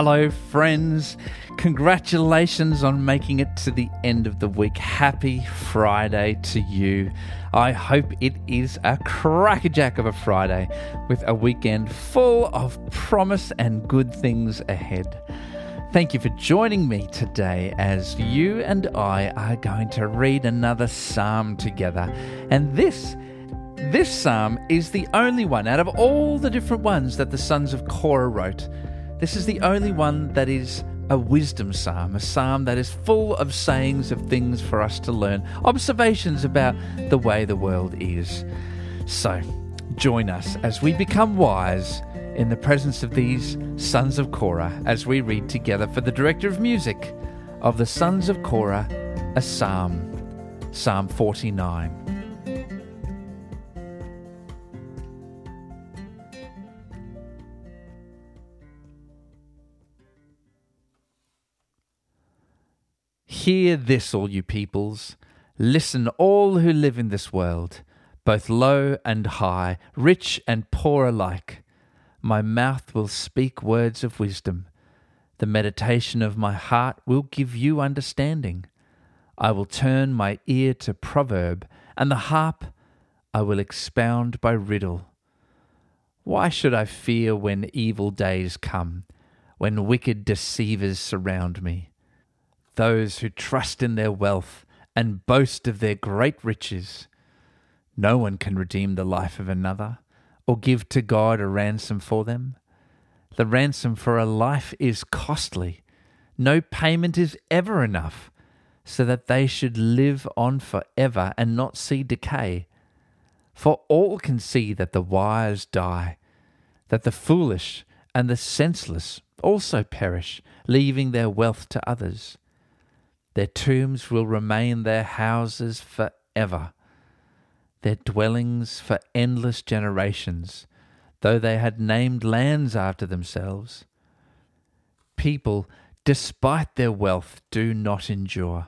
Hello, friends. Congratulations on making it to the end of the week. Happy Friday to you. I hope it is a crackerjack of a Friday with a weekend full of promise and good things ahead. Thank you for joining me today as you and I are going to read another psalm together. And this this psalm is the only one out of all the different ones that the sons of Korah wrote. This is the only one that is a wisdom psalm, a psalm that is full of sayings of things for us to learn, observations about the way the world is. So, join us as we become wise in the presence of these sons of Korah as we read together for the director of music of the sons of Korah a psalm, Psalm 49. Hear this, all you peoples. Listen, all who live in this world, both low and high, rich and poor alike. My mouth will speak words of wisdom. The meditation of my heart will give you understanding. I will turn my ear to proverb, and the harp I will expound by riddle. Why should I fear when evil days come, when wicked deceivers surround me? Those who trust in their wealth and boast of their great riches. No one can redeem the life of another or give to God a ransom for them? The ransom for a life is costly. No payment is ever enough, so that they should live on forever and not see decay. For all can see that the wise die, that the foolish and the senseless also perish, leaving their wealth to others. Their tombs will remain their houses forever their dwellings for endless generations, though they had named lands after themselves. People, despite their wealth, do not endure.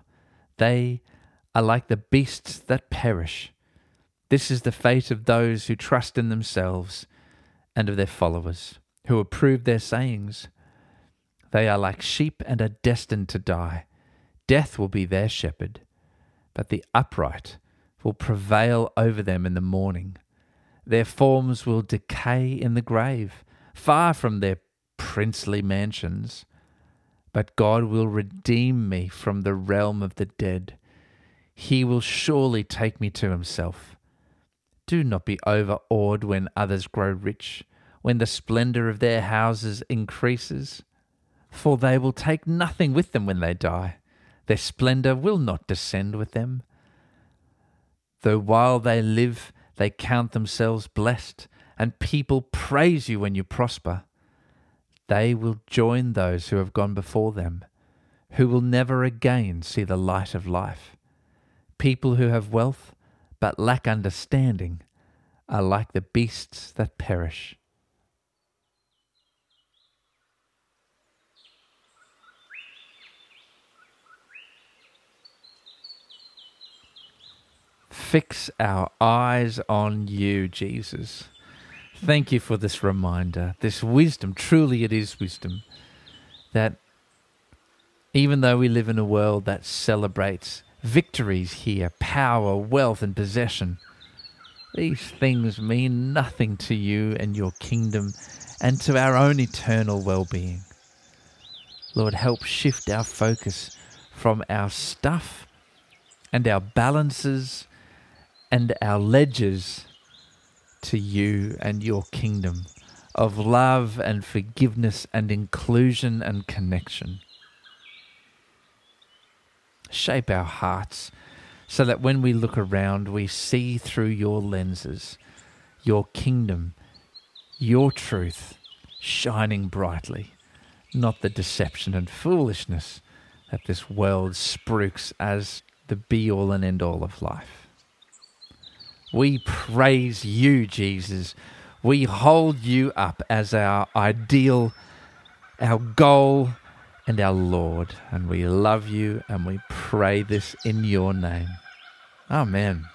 They are like the beasts that perish. This is the fate of those who trust in themselves and of their followers, who approve their sayings. They are like sheep and are destined to die. Death will be their shepherd, but the upright will prevail over them in the morning. Their forms will decay in the grave, far from their princely mansions. But God will redeem me from the realm of the dead. He will surely take me to himself. Do not be overawed when others grow rich, when the splendor of their houses increases. For they will take nothing with them when they die. Their splendor will not descend with them though while they live they count themselves blessed, and people praise you when you prosper, they will join those who have gone before them, who will never again see the light of life. People who have wealth but lack understanding are like the beasts that perish. Fix our eyes on you, Jesus. Thank you for this reminder, this wisdom. Truly, it is wisdom that even though we live in a world that celebrates victories here, power, wealth, and possession, these things mean nothing to you and your kingdom and to our own eternal well being. Lord, help shift our focus from our stuff and our balances and our ledgers to you and your kingdom of love and forgiveness and inclusion and connection. Shape our hearts so that when we look around, we see through your lenses, your kingdom, your truth shining brightly, not the deception and foolishness that this world spruiks as the be all and end all of life. We praise you, Jesus. We hold you up as our ideal, our goal, and our Lord. And we love you and we pray this in your name. Amen.